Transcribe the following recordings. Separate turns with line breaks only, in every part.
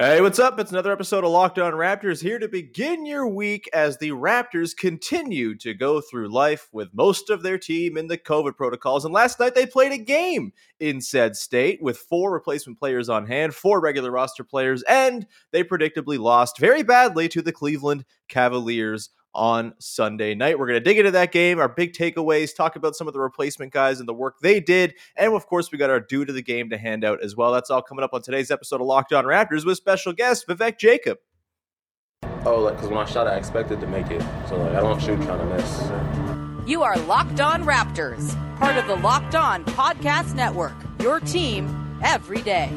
Hey, what's up? It's another episode of Locked On Raptors here to begin your week as the Raptors continue to go through life with most of their team in the COVID protocols. And last night they played a game in said state with four replacement players on hand, four regular roster players, and they predictably lost very badly to the Cleveland Cavaliers on Sunday night. We're going to dig into that game, our big takeaways, talk about some of the replacement guys and the work they did. And of course, we got our dude of the game to hand out as well. That's all coming up on today's episode of Locked On Raptors with special guest Vivek Jacob.
Oh, like, because when I shot, I expected to make it. So, like, I don't shoot trying to miss.
You are Locked On Raptors, part of the Locked On Podcast Network, your team every day.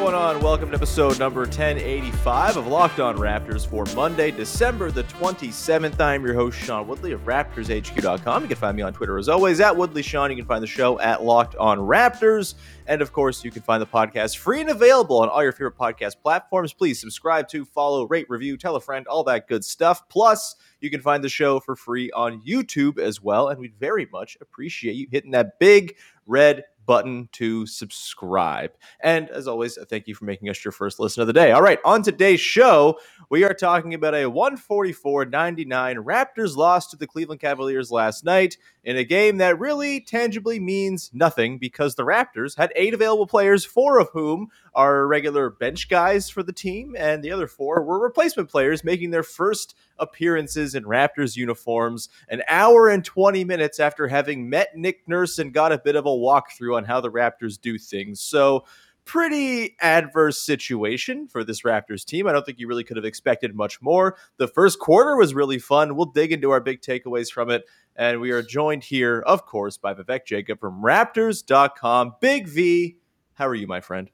Going on? Welcome to episode number 1085 of Locked On Raptors for Monday, December the 27th. I'm your host, Sean Woodley of RaptorsHQ.com. You can find me on Twitter as always at Woodley Sean. You can find the show at Locked On Raptors. And of course, you can find the podcast free and available on all your favorite podcast platforms. Please subscribe to, follow, rate, review, tell a friend, all that good stuff. Plus, you can find the show for free on YouTube as well. And we'd very much appreciate you hitting that big red button to subscribe. And as always, thank you for making us your first listen of the day. All right, on today's show, we are talking about a 144 99 Raptors loss to the Cleveland Cavaliers last night in a game that really tangibly means nothing because the Raptors had eight available players, four of whom are regular bench guys for the team, and the other four were replacement players making their first appearances in Raptors uniforms an hour and 20 minutes after having met Nick Nurse and got a bit of a walkthrough on how the Raptors do things. So, pretty adverse situation for this Raptors team. I don't think you really could have expected much more. The first quarter was really fun. We'll dig into our big takeaways from it. And we are joined here, of course, by Vivek Jacob from Raptors.com. Big V, how are you, my friend?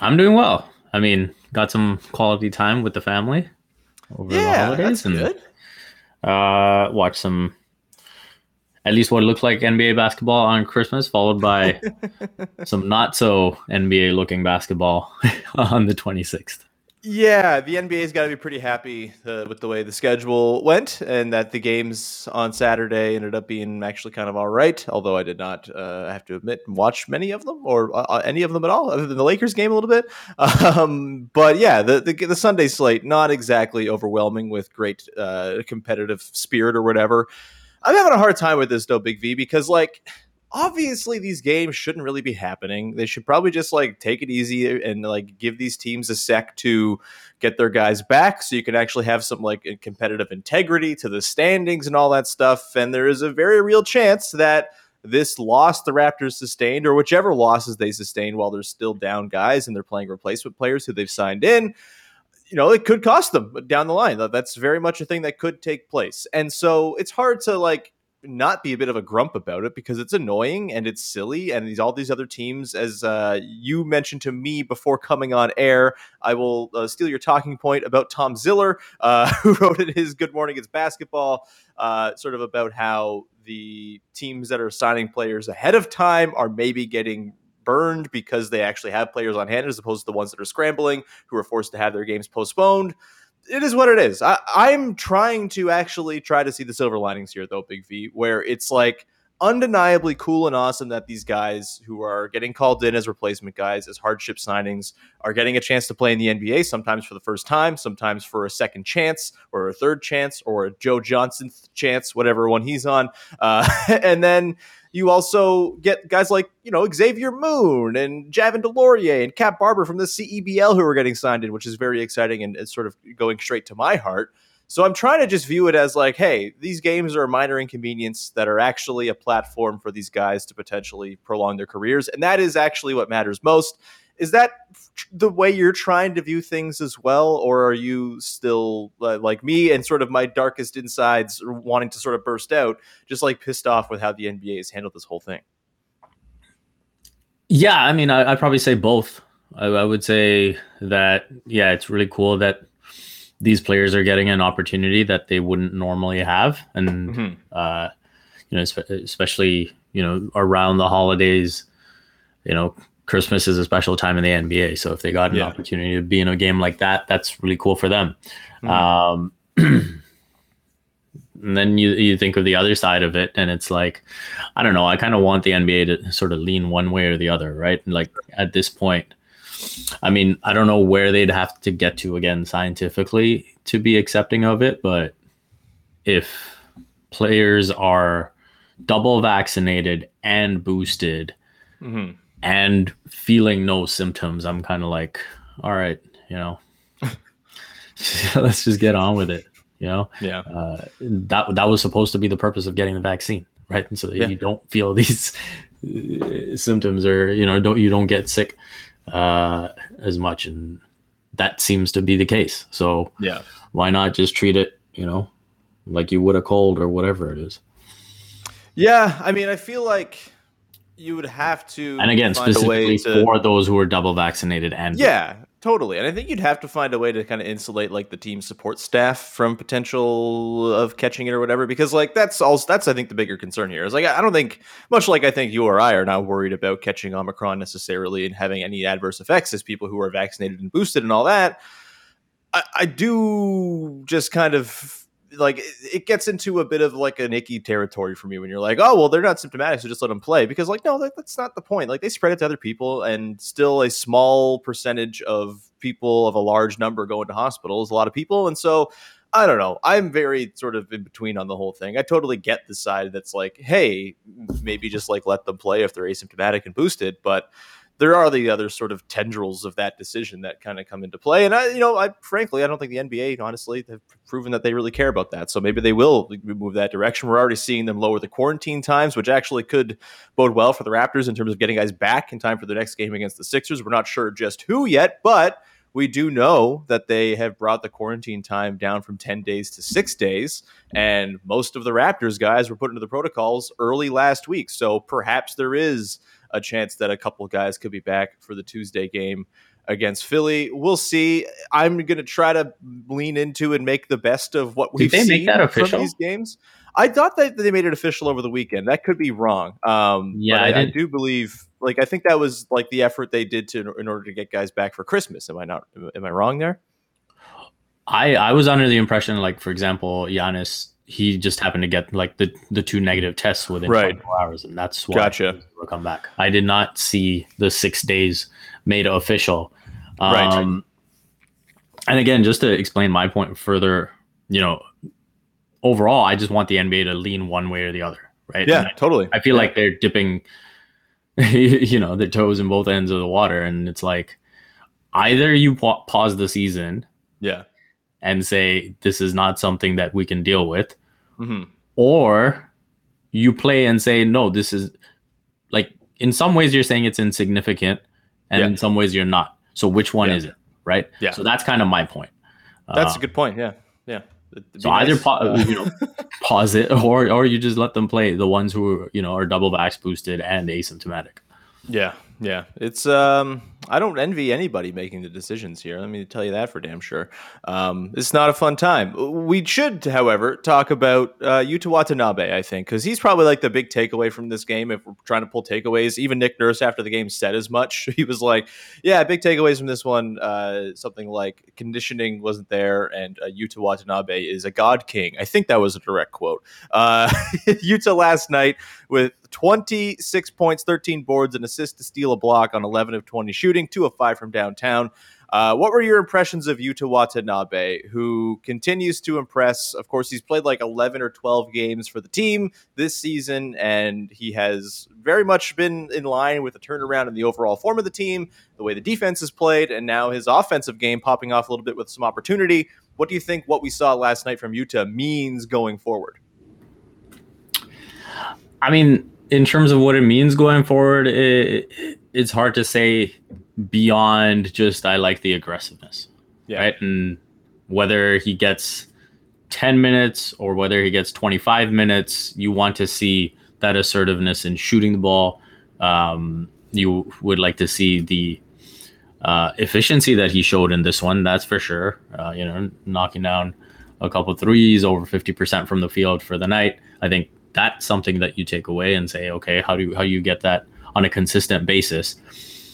I'm doing well. I mean, got some quality time with the family over
yeah,
the holidays
and good.
uh watch some at least what it looks like NBA basketball on Christmas, followed by some not so NBA looking basketball on the 26th.
Yeah, the NBA's got to be pretty happy uh, with the way the schedule went, and that the games on Saturday ended up being actually kind of all right. Although I did not, uh, have to admit, watch many of them or uh, uh, any of them at all, other than the Lakers game a little bit. Um, but yeah, the, the, the Sunday slate not exactly overwhelming with great uh, competitive spirit or whatever. I'm having a hard time with this though, Big V, because like obviously these games shouldn't really be happening. They should probably just like take it easy and like give these teams a sec to get their guys back so you can actually have some like competitive integrity to the standings and all that stuff. And there is a very real chance that this loss the Raptors sustained, or whichever losses they sustained while they're still down guys and they're playing replacement players who they've signed in, you know, it could cost them down the line. That's very much a thing that could take place. And so it's hard to like not be a bit of a grump about it because it's annoying and it's silly and these all these other teams as uh, you mentioned to me before coming on air i will uh, steal your talking point about tom ziller uh, who wrote in his good morning it's basketball uh, sort of about how the teams that are signing players ahead of time are maybe getting burned because they actually have players on hand as opposed to the ones that are scrambling who are forced to have their games postponed. It is what it is. I, I'm trying to actually try to see the silver linings here, though, Big V, where it's like undeniably cool and awesome that these guys who are getting called in as replacement guys, as hardship signings, are getting a chance to play in the NBA, sometimes for the first time, sometimes for a second chance or a third chance or a Joe Johnson chance, whatever one he's on. Uh, and then you also get guys like, you know, Xavier Moon and Javin DeLaurier and Cat Barber from the CEBL who are getting signed in, which is very exciting and it's sort of going straight to my heart. So I'm trying to just view it as like, hey, these games are a minor inconvenience that are actually a platform for these guys to potentially prolong their careers. And that is actually what matters most. Is that the way you're trying to view things as well? Or are you still uh, like me and sort of my darkest insides wanting to sort of burst out, just like pissed off with how the NBA has handled this whole thing?
Yeah, I mean, I, would probably say both. I, I would say that, yeah, it's really cool that these players are getting an opportunity that they wouldn't normally have, and
Mhm.
uh, you know, especially you know around the holidays, you know, Christmas is a special time in the NBA. So if they got an
Yeah.
opportunity to be in a game like that, that's really cool for them.
Mhm.
Um, and then you you think of the other side of it, and it's like, I don't know. I kind of want the NBA to sort of lean one way or the other, right? Like at this point, I mean, I don't know where they'd have to get to again scientifically to be accepting of it, but if players are double vaccinated and boosted
Mhm.
and feeling no symptoms, I'm kind of like, all right, you know, let's just get on with it. You know,
Yeah.
uh, that that was supposed to be the purpose of getting the vaccine, right? And so that
Yeah.
you don't feel these uh, symptoms, or you know, don't you don't get sick uh, as much, and that seems to be the case. So
Yeah.
why not just treat it, you know, like you would a cold or whatever it is?
Yeah. I mean, I feel like you would have to
And again,
find a way
specifically
to
for those who are double vaccinated and
Yeah, totally. And I think you'd have to find a way to kind of insulate like the team support staff from potential of catching it or whatever, because like that's also that's I think the bigger concern here is like I don't think much like I think you or I are not worried about catching Omicron necessarily and having any adverse effects as people who are vaccinated and boosted and all that. I, I do just kind of like it- gets into a bit of like an icky territory for me when you're like, oh well, they're not symptomatic, so just let them play. Because like, no, that, that's not the point. Like they spread it to other people, and still a small percentage of people of a large number go into hospitals. A lot of people, and so I don't know. I'm very sort of in between on the whole thing. I totally get the side that's like, hey, maybe just like let them play if they're asymptomatic and boosted, but there are the other sort of tendrils of that decision that kind of come into play. And I, you know, I frankly, I don't think the NBA, honestly, have proven that they really care about that. So maybe they will move that direction. We're already seeing them lower the quarantine times, which actually could bode well for the Raptors in terms of getting guys back in time for the next game against the Sixers. We're not sure just who yet, but we do know that they have brought the quarantine time down from 10 days to six days. And most of the Raptors guys were put into the protocols early last week. So perhaps there is a chance that a couple guys could be back for the Tuesday game against Philly. We'll see. I'm going to try to lean into and make the best of what we've
they make
seen
that
from these games. I thought that they made it official over the weekend. That could be wrong. Um,
Yeah, I
I, I do believe. Like I think that was like the effort they did to in order to get guys back for Christmas. Am I not? Am I wrong there?
I I was under the impression, like for example, Giannis, he just happened to get like the the two negative tests within
Right.
24 hours, and that's why
Gotcha.
he was able come back. I did not see the six days made official.
Right.
Um, And again, just to explain my point further, you know, overall, I just want the NBA to lean one way or the other, right?
Yeah,
I-
totally.
I feel
Yeah.
like they're dipping, you know, their toes in both ends of the water, and it's like either you pa- pause the season
yeah.
And say this is not something that we can deal with,
hmm
or you play and say no, this is like in some ways you're saying it's insignificant, and
Yeah.
in some ways you're not. So which one
Yeah.
is it, right?
Yeah.
So that's kind of my point.
That's
Uh,
a good point. Yeah. Yeah.
So either pa-
Uh,
you know pause it or or you just let them play the ones who you know are double vax boosted and asymptomatic.
Yeah, yeah. It's um I don't envy anybody making the decisions here. Let me tell you that for damn sure. Um it's not a fun time. We should, however, talk about uh Yuta Watanabe, I think, because he's probably like the big takeaway from this game if we're trying to pull takeaways. Even Nick Nurse after the game said as much. He was like, Yeah, big takeaways from this one, uh something like conditioning wasn't there and uh, Yuta Watanabe is a god king. I think that was a direct quote. Uh Yuta last night with 26 points, 13 boards, and assist to steal a block on 11 of 20 shooting, 2 of 5 from downtown. Uh, what were your impressions of Yuta Watanabe, who continues to impress? Of course, he's played like 11 or 12 games for the team this season, and he has very much been in line with the turnaround in the overall form of the team, the way the defense is played, and now his offensive game popping off a little bit with some opportunity. What do you think what we saw last night from Yuta means going forward?
I mean, in terms of what it means going forward, it, it's hard to say beyond just I like the aggressiveness,
Yeah.
right? And whether he gets 10 minutes or whether he gets 25 minutes, you want to see that assertiveness in shooting the ball. Um, you would like to see the uh, efficiency that he showed in this one, that's for sure. Uh, you know, knocking down a couple threes, over 50% from the field for the night. I think that's something that you take away and say, okay, how do you, how do you get that on a consistent basis?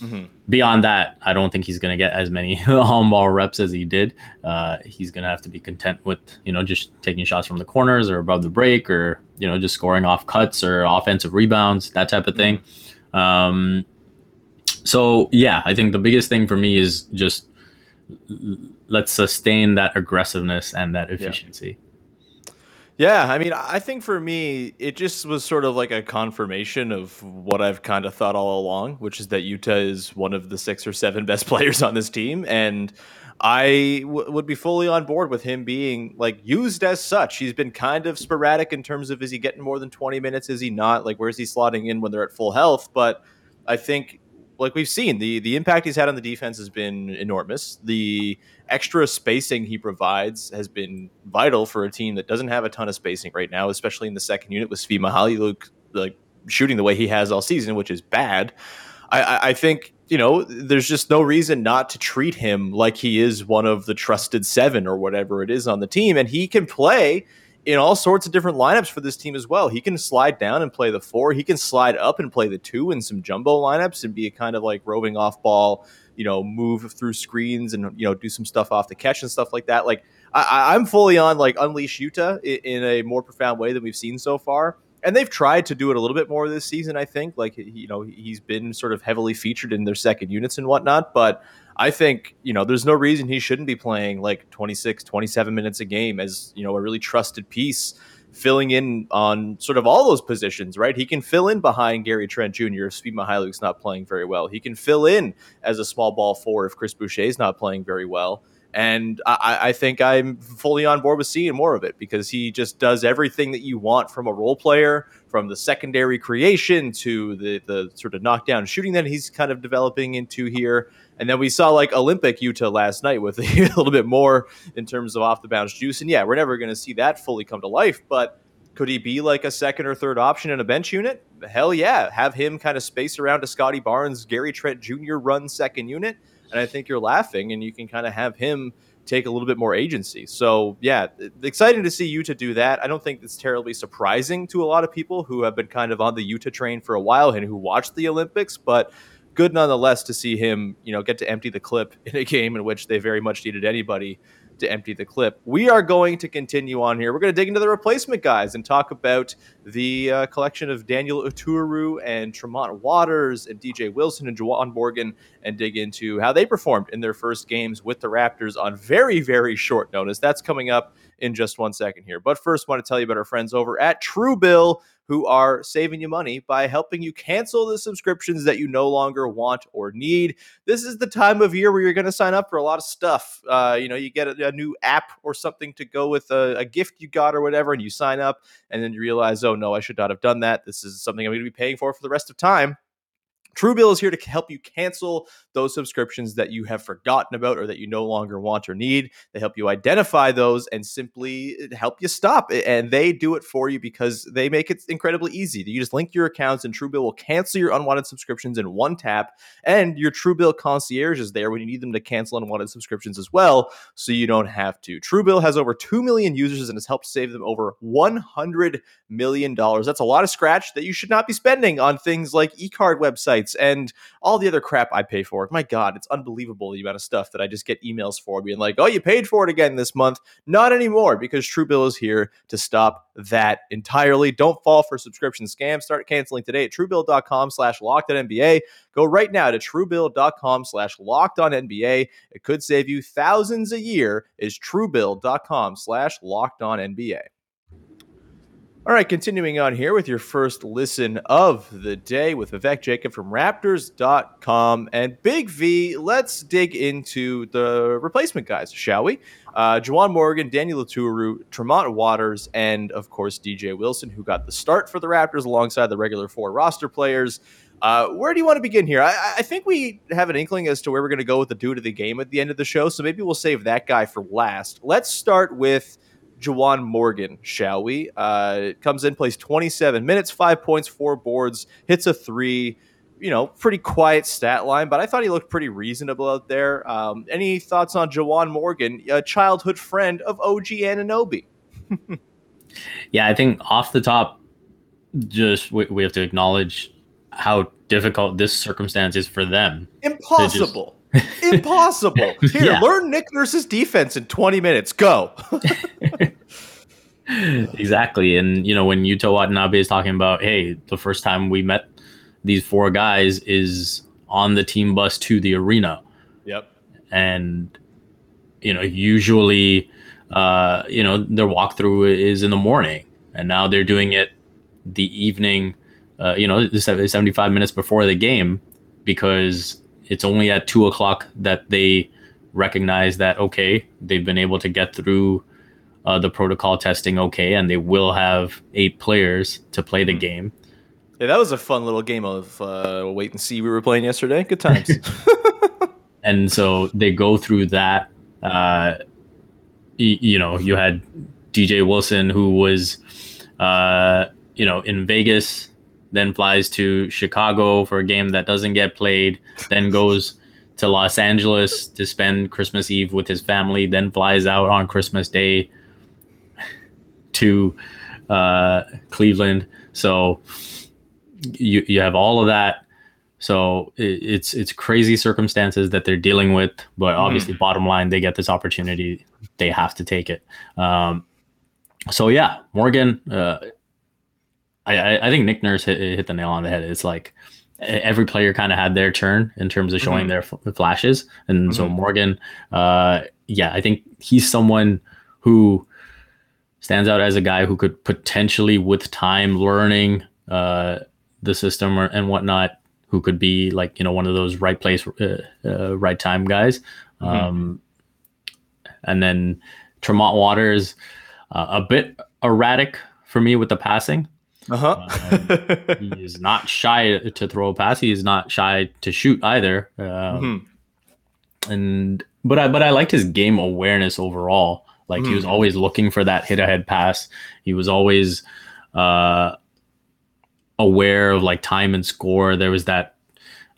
Mm-hmm. Beyond that, I don't think he's going to get as many home ball reps as he did. Uh, he's going to have to be content with, you know, just taking shots from the corners or above the break or, you know, just scoring off cuts or offensive rebounds, that type of thing. Um, so, yeah, I think the biggest thing for me is just let's sustain that aggressiveness and that efficiency.
Yeah. Yeah, I mean, I think for me, it just was sort of like a confirmation of what I've kind of thought all along, which is that Yuta is one of the six or seven best players on this team. And I w- would be fully on board with him being like used as such. He's been kind of sporadic in terms of is he getting more than 20 minutes? Is he not? Like, where's he slotting in when they're at full health? But I think like we've seen, the the impact he's had on the defense has been enormous. The extra spacing he provides has been vital for a team that doesn't have a ton of spacing right now, especially in the second unit with Svi Mykhailiuk like shooting the way he has all season, which is bad. I, I think you know there's just no reason not to treat him like he is one of the trusted seven or whatever it is on the team, and he can play in all sorts of different lineups for this team as well. He can slide down and play the four. He can slide up and play the two in some jumbo lineups and be a kind of like roving off ball, you know, move through screens and you know do some stuff off the catch and stuff like that. Like I, am fully on like unleash Yuta in, in a more profound way than we've seen so far. And they've tried to do it a little bit more this season, I think. Like you know, he's been sort of heavily featured in their second units and whatnot, but I think, you know, there's no reason he shouldn't be playing like 26, 27 minutes a game as, you know, a really trusted piece filling in on sort of all those positions, right? He can fill in behind Gary Trent Jr. if Svi Mykhailiuk's not playing very well. He can fill in as a small ball four if Chris Boucher is not playing very well. And I, I, think I'm fully on board with seeing more of it because he just does everything that you want from a role player, from the secondary creation to the the sort of knockdown shooting that he's kind of developing into here. And then we saw like Olympic Yuta last night with a little bit more in terms of off the bounce juice. And yeah, we're never going to see that fully come to life, but could he be like a second or third option in a bench unit? Hell yeah. Have him kind of space around to Scotty Barnes, Gary Trent Jr. run second unit and I think you're laughing, and you can kind of have him take a little bit more agency. So yeah, exciting to see Yuta do that. I don't think it's terribly surprising to a lot of people who have been kind of on the Yuta train for a while and who watched the Olympics, but good nonetheless to see him, you know, get to empty the clip in a game in which they very much needed anybody to empty the clip. We are going to continue on here. We're going to dig into the replacement guys and talk about the uh, collection of Daniel Oturu and Tremont Waters and DJ Wilson and Juwan Morgan and dig into how they performed in their first games with the Raptors on very, very short notice. That's coming up in just one second here. But first, I want to tell you about our friends over at Truebill who are saving you money by helping you cancel the subscriptions that you no longer want or need. This is the time of year where you're going to sign up for a lot of stuff. Uh, you know, you get a, a, new app or something to go with a, a gift you got or whatever, and you sign up, and then you realize, oh no, I should not have done that. This is something I'm going to be paying for for the rest of time. Truebill is here to help you cancel those subscriptions that you have forgotten about or that you no longer want or need. They help you identify those and simply uh, help you stop. And they do it for you because they make it incredibly easy. You just link your accounts and Truebill will cancel your unwanted subscriptions in one tap. And your Truebill concierge is there when you need them to cancel unwanted subscriptions as well, so you don't have to. Truebill has over 2 million users and has helped save them over $100 million. That's a lot of scratch that you should not be spending on things like e card websites and all the other crap I pay for. My God, it's unbelievable the amount of stuff that I just get emails for being like, oh, you paid for it again this month. Not anymore because Truebill is here to stop that entirely. Don't fall for subscription scams. Start canceling today at truebill.com slash locked on NBA. Go right now to truebill.com slash locked on NBA. It could save you thousands a year is truebill.com slash locked on NBA. All right, continuing on here with your first listen of the day with Vivek Jacob from Raptors.com. And Big V, let's dig into the replacement guys, shall we? Uh, Juwan Morgan, Daniel Oturu, Tremont Waters, and of course DJ Wilson, who got the start for the Raptors alongside the regular four roster players. Uh, where do you want to begin here? I, I, think we have an inkling as to where we're going to go with the dude of the game at the end of the show, so maybe we'll save that guy for last. Let's start with Juwan Morgan, shall we? Uh, comes in, plays 27 minutes, five points, four boards, hits a three. you know, pretty quiet stat line, but I thought he looked pretty reasonable out there. Um, any thoughts on Juwan Morgan, a childhood friend of OG Anunoby?
yeah, I think off the top, just we, we have to acknowledge how difficult this circumstance is for them.
Impossible. Impossible. Here, yeah. learn Nick Nurse's defense in 20 minutes. Go.
exactly. And, you know, when Yuta Watanabe is talking about, hey, the first time we met these four guys is on the team bus to the arena.
Yep.
And, you know, usually, uh, you know, their walkthrough is in the morning. And now they're doing it the evening, uh, you know, 75 minutes before the game because it's only at two o'clock that they recognize that, okay, they've been able to get through uh, the protocol testing okay, and they will have eight players to play the mm-hmm. game.
Yeah, that was a fun little game of uh, wait and see we were playing yesterday. Good times.
and so they go through that. Uh, y- you know, you had DJ Wilson who was, uh, you know, in Vegas, then flies to Chicago for a game that doesn't get played, then goes to Los Angeles to spend Christmas Eve with his family, then flies out on Christmas Day to uh, Cleveland. So you you have all of that. So it, it's it's crazy circumstances that they're dealing with, but obviously, mm. bottom line, they get this opportunity, they have to take it. Um, so yeah, Morgan, uh, I I think Nick Nurse hit, hit the nail on the head. It's like every player kind of had their turn in terms of showing mm-hmm. their f- flashes, and mm-hmm. so Morgan, uh, yeah, I think he's someone who stands out as a guy who could potentially, with time, learning. Uh, the system or, and whatnot who could be like you know one of those right place uh, uh, right time guys mm-hmm. um, and then Tremont Waters uh, a bit erratic for me with the passing
uh-huh.
um, he is not shy to throw a pass he is not shy to shoot either um, mm-hmm. and but I but I liked his game awareness overall like mm-hmm. he was always looking for that hit ahead pass he was always uh aware of like time and score. There was that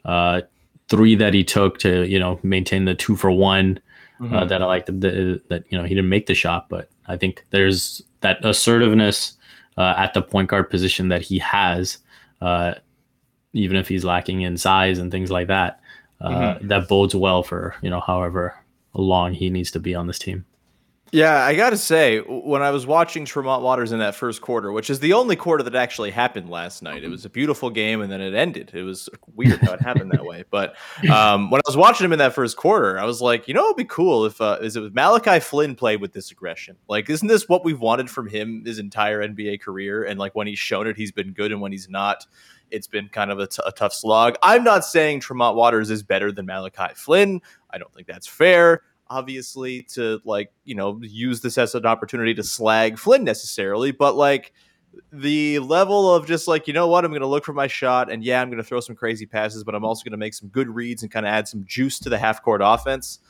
uh, three that he took to you know maintain the two for one uh, mm-hmm. uh, that I liked. That you know he didn't make the shot, but I think there's that assertiveness uh, at the point guard position that he has, uh, even if he's lacking in size and things like that. Uh, mm-hmm. That bodes well for you know however long he needs to be on this team.
Yeah, I got to say, when I was watching Tremont Waters in that first quarter, which is the only quarter that actually happened last night, it was a beautiful game and then it ended. It was weird how it happened that way. But um, when I was watching him in that first quarter, I was like, you know, it'd be cool if uh, is it Malachi Flynn played with this aggression. Like, isn't this what we've wanted from him his entire NBA career? And like when he's shown it, he's been good, and when he's not, it's been kind of a, t- a tough slog. I'm not saying Tremont Waters is better than Malachi Flynn. I don't think that's fair obviously to like you know use this as an opportunity to slag Flynn necessarily, but like the level of just like you know what I'm going to look for my shot and yeah I'm going to throw some crazy passes, but I'm also going to make some good reads and kind of add some juice to the half court offense.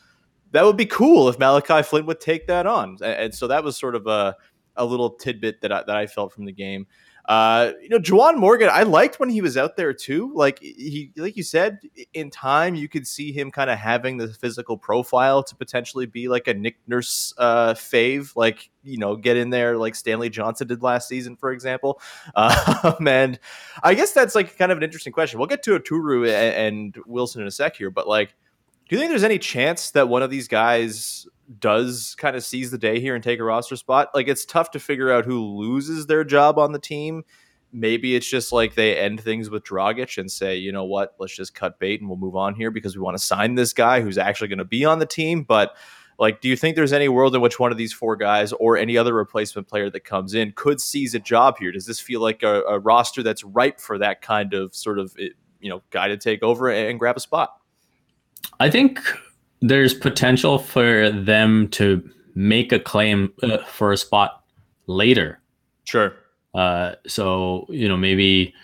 That would be cool if Malachi Flynn would take that on, and, and so that was sort of a a little tidbit that I, that I felt from the game. Uh, you know, Juwan Morgan, I liked when he was out there too. Like he, like you said, in time you could see him kind of having the physical profile to potentially be like a Nick Nurse uh, fave, like you know, get in there like Stanley Johnson did last season, for example. Um, and I guess that's like kind of an interesting question. We'll get to Oturu and, and Wilson in a sec here, but like, do you think there's any chance that one of these guys does kind of seize the day here and take a roster spot. Like it's tough to figure out who loses their job on the team. Maybe it's just like they end things with Dragic and say, you know what, let's just cut bait and we'll move on here because we want to sign this guy who's actually going to be on the team. But like, do you think there's any world in which one of these four guys or any other replacement player that comes in could seize a job here? Does this feel like a, a roster that's ripe for that kind of sort of eh, you know guy to take over and grab a spot?
I think there's potential for them to make a claim uh, for a spot later.
Sure.
Uh, so you know maybe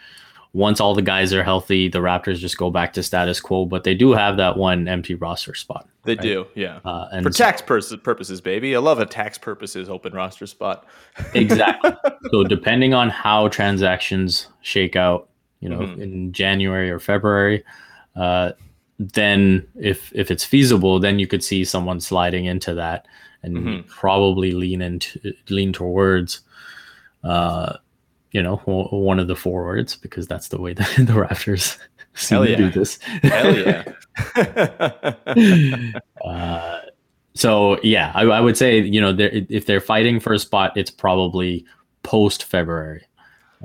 once all the guys are healthy, the Raptors just go back to status quo. But they do have that one empty roster spot.
They right? do, yeah. Uh, and for tax purposes, baby. I love a tax purposes open roster spot.
exactly. So depending on how transactions shake out, you know,
Mhm.
in January or February, uh, then if if it's feasible, then you could see someone sliding into that and
Mhm.
probably lean into lean towards, uh, you know, one of the forwards because that's the way that the Raptors seem
Hell
to do this.
Hell yeah.
uh, so yeah, I, I would say you know they're, if they're fighting for a spot, it's probably post February.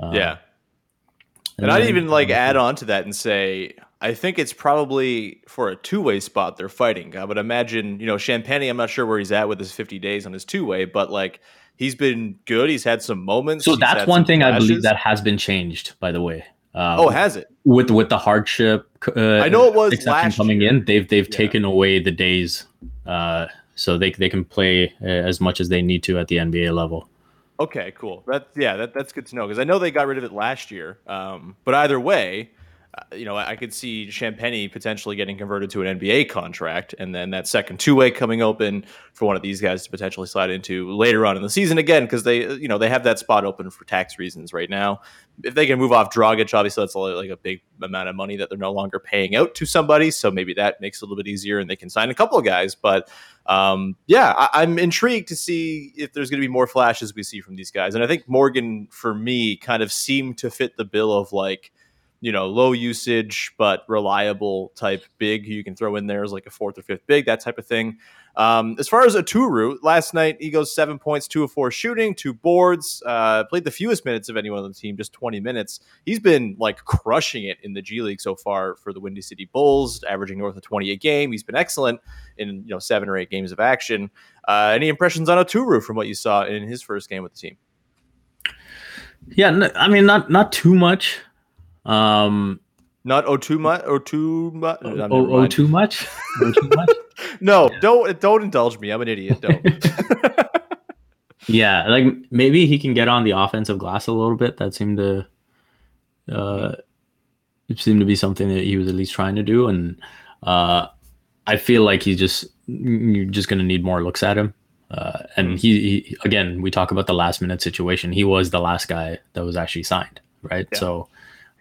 Uh,
yeah. And I'd
then-
even like add on to that and say, I think it's probably for a two way spot they're fighting. I would imagine, you know, Champagnie, I'm not sure where he's at with his 50 days on his two way, but like he's been good. He's had some moments.
So that's one thing I believe that has been changed, by the way. Uh,
Oh, has it?
with with the hardship. Uh,
I know it was last
coming
year.
in. They've they've
Yeah.
taken away the days, uh, so they they can play uh, as much as they need to at the NBA level.
Okay, cool. That yeah, that, that's good to know because I know they got rid of it last year. Um, but either way, you know, I, could see Champagnie potentially getting converted to an NBA contract, and then that second two way coming open for one of these guys to potentially slide into later on in the season again because they, you know, they have that spot open for tax reasons right now. If they can move off Dragic, obviously that's like a big amount of money that they're no longer paying out to somebody, so maybe that makes it a little bit easier, and they can sign a couple of guys, but um, yeah, I, I'm intrigued to see if there's going to be more flashes we see from these guys. And I think Morgan, for me, kind of seemed to fit the bill of like, you know, low usage but reliable type big who you can throw in there as like a fourth or fifth big, that type of thing. Um, as far as Oturu, last night he goes seven points, two of four shooting, two boards, uh, played the fewest minutes of anyone on the team, just 20 minutes. He's been like crushing it in the G League so far for the Windy City Bulls, averaging north of 20 a game. He's been excellent in you know seven or eight games of action. Uh, any impressions on Oturu from what you saw in his first game with the team?
Yeah, I mean not not too much. Um,
Not O2 much. O2 much.
oh, oh, too much. Oh, too much.
No, don't don't indulge me. I'm an idiot. Don't.
Yeah, like maybe he can get on the offensive glass a little bit. That seemed to uh it seemed to be something that he was at least trying to do and uh I feel like he's just you're just going to need more looks at him. Uh and he, he again, we talk about the last minute situation. He was the last guy that was actually signed, right?
Yeah.
So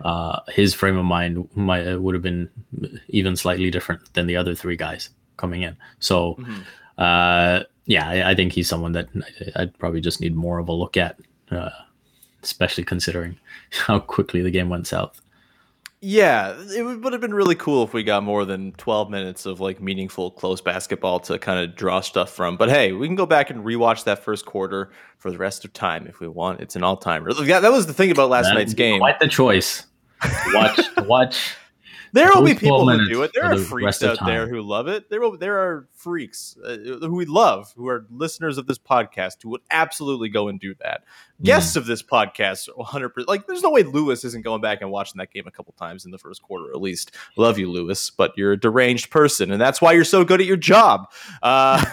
uh his frame of mind might uh, would have been even slightly different than the other three guys coming in. So
Mhm.
uh, yeah, I, I think he's someone that I'd probably just need more of a look at, uh, especially considering how quickly the game went south.
Yeah, it would have been really cool if we got more than 12 minutes of like meaningful close basketball to kind of draw stuff from. But hey, we can go back and rewatch that first quarter for the rest of time if we want. It's an all timer. Yeah, that was the thing about last
That-
night's game.
Quite the choice. Watch, watch.
There will be people who do it. There are
the
freaks out there who love it. There will, there are freaks uh, who we love, who are listeners of this podcast, who would absolutely go and do that.
Mm.
Guests of this podcast, 100. percent Like, there's no way Lewis isn't going back and watching that game a couple times in the first quarter, at least. Love you, Lewis, but you're a deranged person, and that's why you're so good at your job. Uh,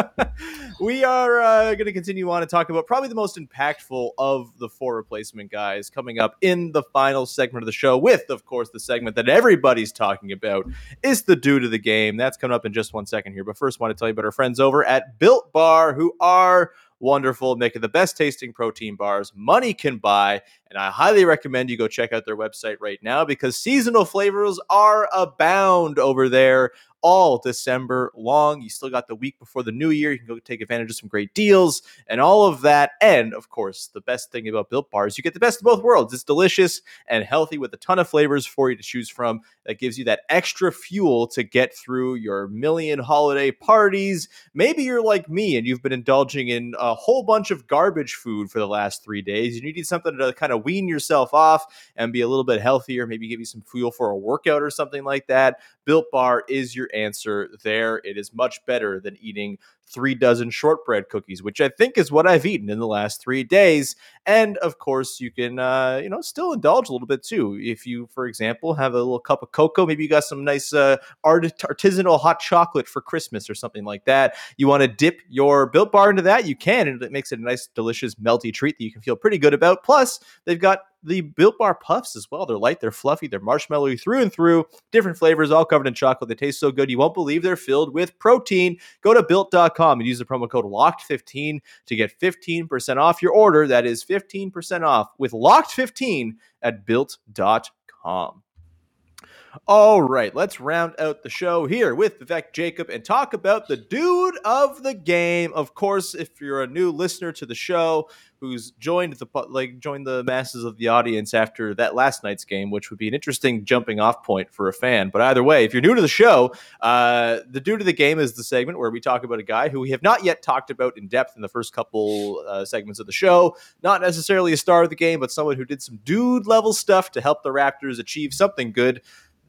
we are uh, going to continue on and talk about probably the most impactful of the four replacement guys coming up in the final segment of the show with, of course, the segment that everybody's talking about is the dude of the game. That's coming up in just one second here. But first, I want to tell you about our friends over at Built Bar, who are wonderful, making the best tasting protein bars money can buy. And I highly recommend you go check out their website right now because seasonal flavors are abound over there all December long. You still got the week before the new year. You can go take advantage of some great deals and all of that. And of course, the best thing about Built Bars, you get the best of both worlds. It's delicious and healthy with a ton of flavors for you to choose from that gives you that extra fuel to get through your million holiday parties. Maybe you're like me and you've been indulging in a whole bunch of garbage food for the last three days. and You need something to kind of wean yourself off and be a little bit healthier, maybe give you some fuel for a workout or something like that. Built Bar is your answer there. It is much better than eating three dozen shortbread cookies, which I think is what I've eaten in the last three days. And of course, you can, uh, you know, still indulge a little bit too. If you, for example, have a little cup of cocoa, maybe you got some nice uh, art- artisanal hot chocolate for Christmas or something like that. You want to dip your Built Bar into that, you can, and it makes it a nice, delicious, melty treat that you can feel pretty good about. Plus, they've got the Built Bar Puffs as well. They're light, they're fluffy, they're marshmallowy through and through. Different flavors, all covered in chocolate. They taste so good, you won't believe they're filled with protein. Go to built.com and use the promo code LOCKED15 to get 15% off your order. That is 15% off with LOCKED15 at built.com. All right, let's round out the show here with Vivek Jacob and talk about the dude of the game. Of course, if you're a new listener to the show who's joined the like joined the masses of the audience after that last night's game, which would be an interesting jumping off point for a fan. But either way, if you're new to the show, uh, the dude of the game is the segment where we talk about a guy who we have not yet talked about in depth in the first couple uh, segments of the show. Not necessarily a star of the game, but someone who did some dude level stuff to help the Raptors achieve something good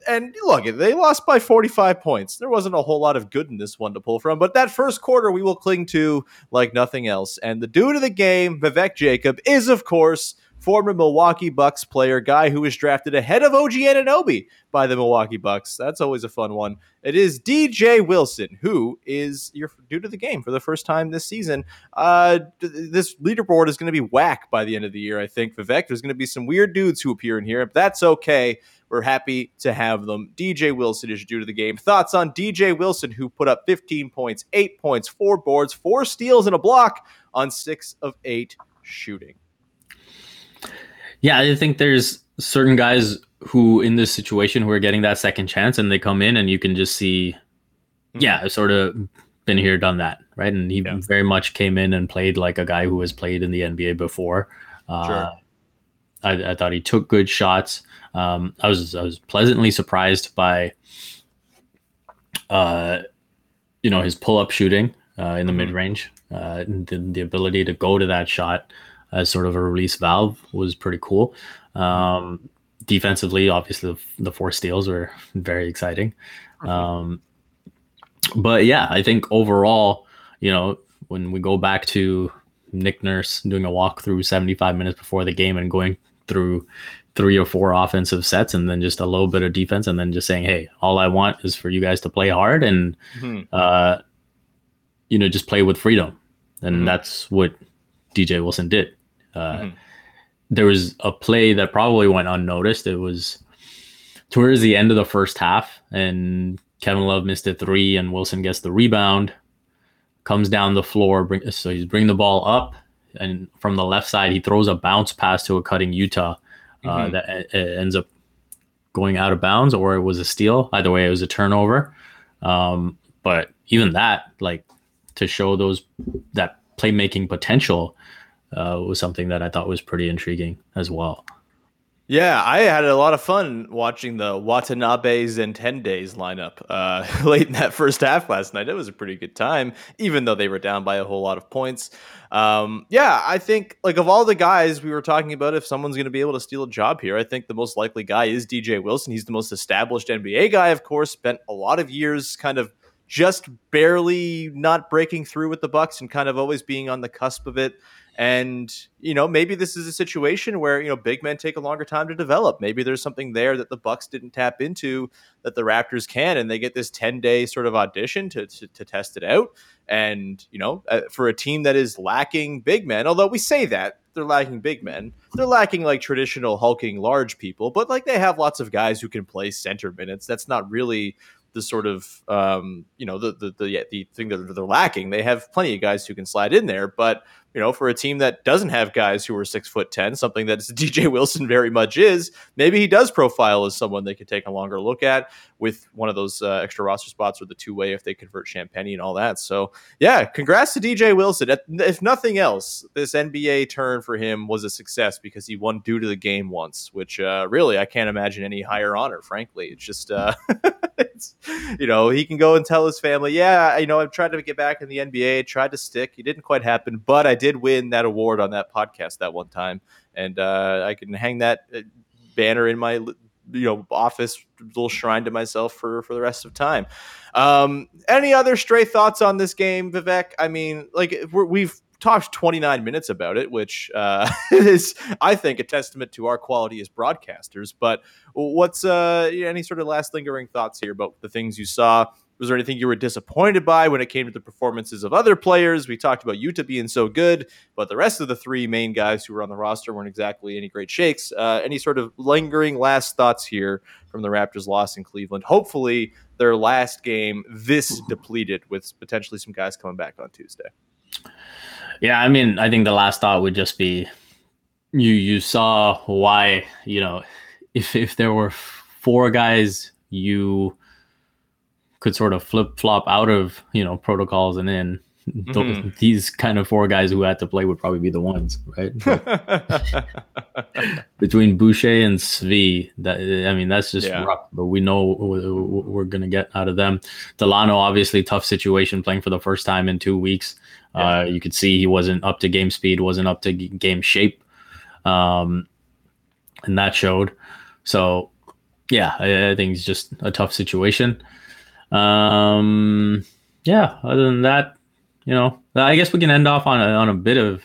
and look, they lost by 45 points. There wasn't a whole lot of good in this one to pull from, but that first quarter we will cling to like nothing else. And the dude of the game, Vivek Jacob, is of course former Milwaukee Bucks player, guy who was drafted ahead of OG Anunoby by the Milwaukee Bucks. That's always a fun one. It is DJ Wilson, who is your dude of the game for the first time this season. Uh, this leaderboard is going to be whack by the end of the year, I think. Vivek, there's going to be some weird dudes who appear in here. But that's okay. We're happy to have them. DJ Wilson is dude of the game. Thoughts on DJ Wilson, who put up 15 points, eight points, four boards, four steals, and a block on six of eight shooting.
Yeah, I think there's certain guys who in this situation who are getting that second chance and they come in and you can just see, mm-hmm. yeah, I've sort of been here, done that, right? And he yeah. very much came in and played like a guy who has played in the NBA before. Uh, sure. I, I, thought he took good shots. Um, I was I was pleasantly surprised by, uh, you know, his pull up shooting uh, in the mm-hmm. mid range, uh, the, the ability to go to that shot as sort of a release valve was pretty cool. Um, defensively, obviously, the, the, four steals were very exciting. Um, but yeah, I think overall, you know, when we go back to Nick Nurse doing a walkthrough 75 minutes before the game and going through three or four offensive sets and then just a little bit of defense and then just saying, hey, all I want is for you guys to play hard and, mm-hmm. uh, you know, just play with freedom. And mm-hmm. that's what DJ Wilson did. Uh, mm-hmm. There was a play that probably went unnoticed. It was towards the end of the first half, and Kevin Love missed a three, and Wilson gets the rebound, comes down the floor. Bring, so he's bringing the ball up, and from the left side, he throws a bounce pass to a cutting Yuta uh, mm-hmm. that ends up going out of bounds, or it was a steal. Either way, it was a turnover. Um, but even that, like to show those that playmaking potential, uh, was something that I thought was pretty intriguing as well.
Yeah, I had a lot of fun watching the Watanabe's and 10 days lineup uh, late in that first half last night. It was a pretty good time, even though they were down by a whole lot of points. Um, yeah, I think, like, of all the guys we were talking about, if someone's going to be able to steal a job here, I think the most likely guy is DJ Wilson. He's the most established NBA guy, of course, spent a lot of years kind of just barely not breaking through with the Bucks and kind of always being on the cusp of it. And, you know, maybe this is a situation where, you know, big men take a longer time to develop. Maybe there's something there that the Bucks didn't tap into that the Raptors can, and they get this 10 day sort of audition to, to, to test it out. And, you know, uh, for a team that is lacking big men, although we say that they're lacking big men, they're lacking like traditional hulking large people, but like they have lots of guys who can play center minutes. That's not really the sort of um, you know the the the, the thing that they're lacking. They have plenty of guys who can slide in there, but you know, for a team that doesn't have guys who are six foot ten, something that DJ Wilson very much is, maybe he does profile as someone they could take a longer look at with one of those uh, extra roster spots or the two way if they convert Champagnie and all that. So yeah, congrats to DJ Wilson. If nothing else, this NBA turn for him was a success because he won dude of the game once, which uh, really I can't imagine any higher honor. Frankly, it's just uh, it's, you know he can go and tell his family, yeah, you know I've tried to get back in the NBA, tried to stick, it didn't quite happen, but I did did win that award on that podcast that one time, and uh, I can hang that uh, banner in my you know office little shrine to myself for for the rest of time. Um, any other stray thoughts on this game, Vivek? I mean, like we have talked 29 minutes about it, which uh, is, I think, a testament to our quality as broadcasters. But what's uh, any sort of last lingering thoughts here about the things you saw? Was there anything you were disappointed by when it came to the performances of other players? We talked about Yuta being so good, but the rest of the three main guys who were on the roster weren't exactly any great shakes. Uh, any sort of lingering last thoughts here from the Raptors' loss in Cleveland? Hopefully, their last game this depleted with potentially some guys coming back on Tuesday.
Yeah, I mean, I think the last thought would just be you you saw why, you know, if if there were four guys you could sort of flip flop out of, you know, protocols and in mm-hmm. these kind of four guys who had to play would probably be the ones, right? between Boucher and Svi, that I mean, that's just yeah. rough. But we know we're gonna get out of them. Dalano, obviously, tough situation playing for the first time in two weeks. Yeah. Uh, you could see he wasn't up to game speed, wasn't up to game shape, um, and that showed. So, yeah, I, I think it's just a tough situation. Um, yeah. Other than that, you know, I guess we can end off on a, on a bit of,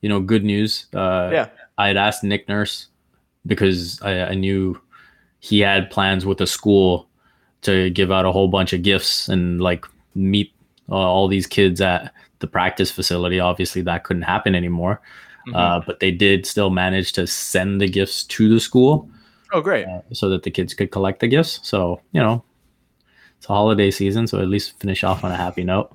you know, good news. Uh,
yeah.
I had asked Nick Nurse because I, I knew he had plans with the school to give out a whole bunch of gifts and like meet uh, all these kids at the practice facility. Obviously, that couldn't happen anymore. Mm-hmm. Uh, but they did still manage to send the gifts to the school.
Oh, great!
Uh, so that the kids could collect the gifts. So you know, it's a holiday season, so at least finish off on a happy note.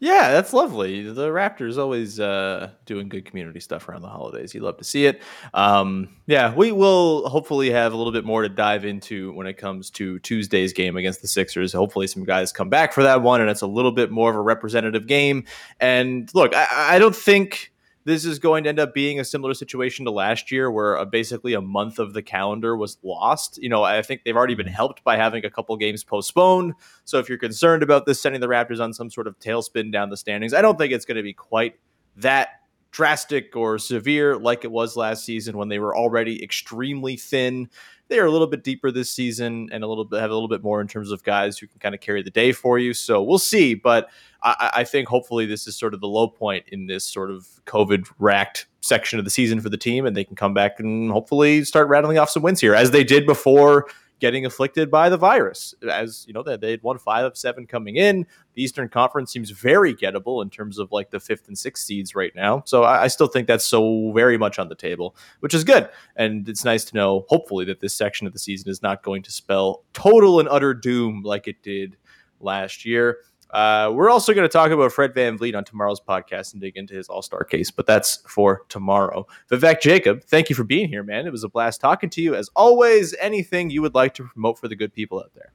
Yeah, that's lovely. The Raptors always uh, doing good community stuff around the holidays. You love to see it. Um, yeah, we will hopefully have a little bit more to dive into when it comes to Tuesday's game against the Sixers. Hopefully, some guys come back for that one, and it's a little bit more of a representative game. And look, I, I don't think this is going to end up being a similar situation to last year where uh, basically a month of the calendar was lost. You know, I think they've already been helped by having a couple games postponed. So if you're concerned about this sending the Raptors on some sort of tailspin down the standings, I don't think it's going to be quite that drastic or severe like it was last season when they were already extremely thin they are a little bit deeper this season and a little bit have a little bit more in terms of guys who can kind of carry the day for you. So we'll see. But I, I think hopefully this is sort of the low point in this sort of COVID racked section of the season for the team, and they can come back and hopefully start rattling off some wins here, as they did before getting afflicted by the virus. As you know, they had won five of seven coming in. The Eastern Conference seems very gettable in terms of like the fifth and sixth seeds right now. So I, I, still think that's so very much on the table, which is good. And it's nice to know, hopefully, that this section of the season is not going to spell total and utter doom like it did last year. Uh, we're also going to talk about Fred VanVleet on tomorrow's podcast and dig into his All Star case, but that's for tomorrow. Vivek Jacob, thank you for being here, man. It was a blast talking to you. As always, anything you would like to promote for the good people out there?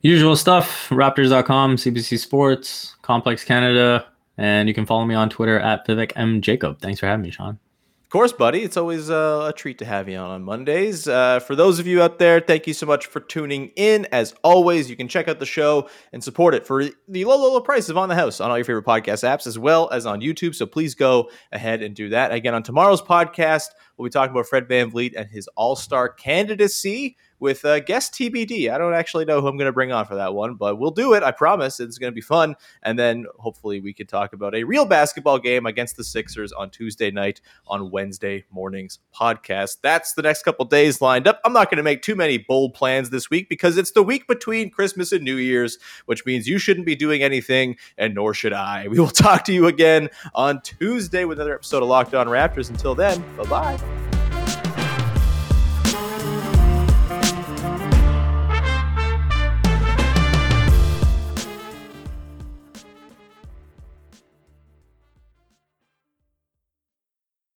Usual stuff Raptors.com, CBC Sports, Complex Canada, and you can follow me on Twitter at Vivek M. Jacob. Thanks for having me, Sean.
Course, buddy. It's always uh, a treat to have you on on Mondays. Uh, for those of you out there, thank you so much for tuning in. As always, you can check out the show and support it for the low, low, low price of On the House on all your favorite podcast apps, as well as on YouTube. So please go ahead and do that. Again, on tomorrow's podcast, we'll be talking about Fred VanVleet and his All Star candidacy with uh, guest TBD. I don't actually know who I'm going to bring on for that one, but we'll do it. I promise. It's going to be fun. And then hopefully we could talk about a real basketball game against the Sixers on Tuesday night on Wednesday morning's podcast. That's the next couple days lined up. I'm not going to make too many bold plans this week because it's the week between Christmas and New Year's, which means you shouldn't be doing anything, and nor should I. We will talk to you again on Tuesday with another episode of Locked On Raptors. Until then, bye bye.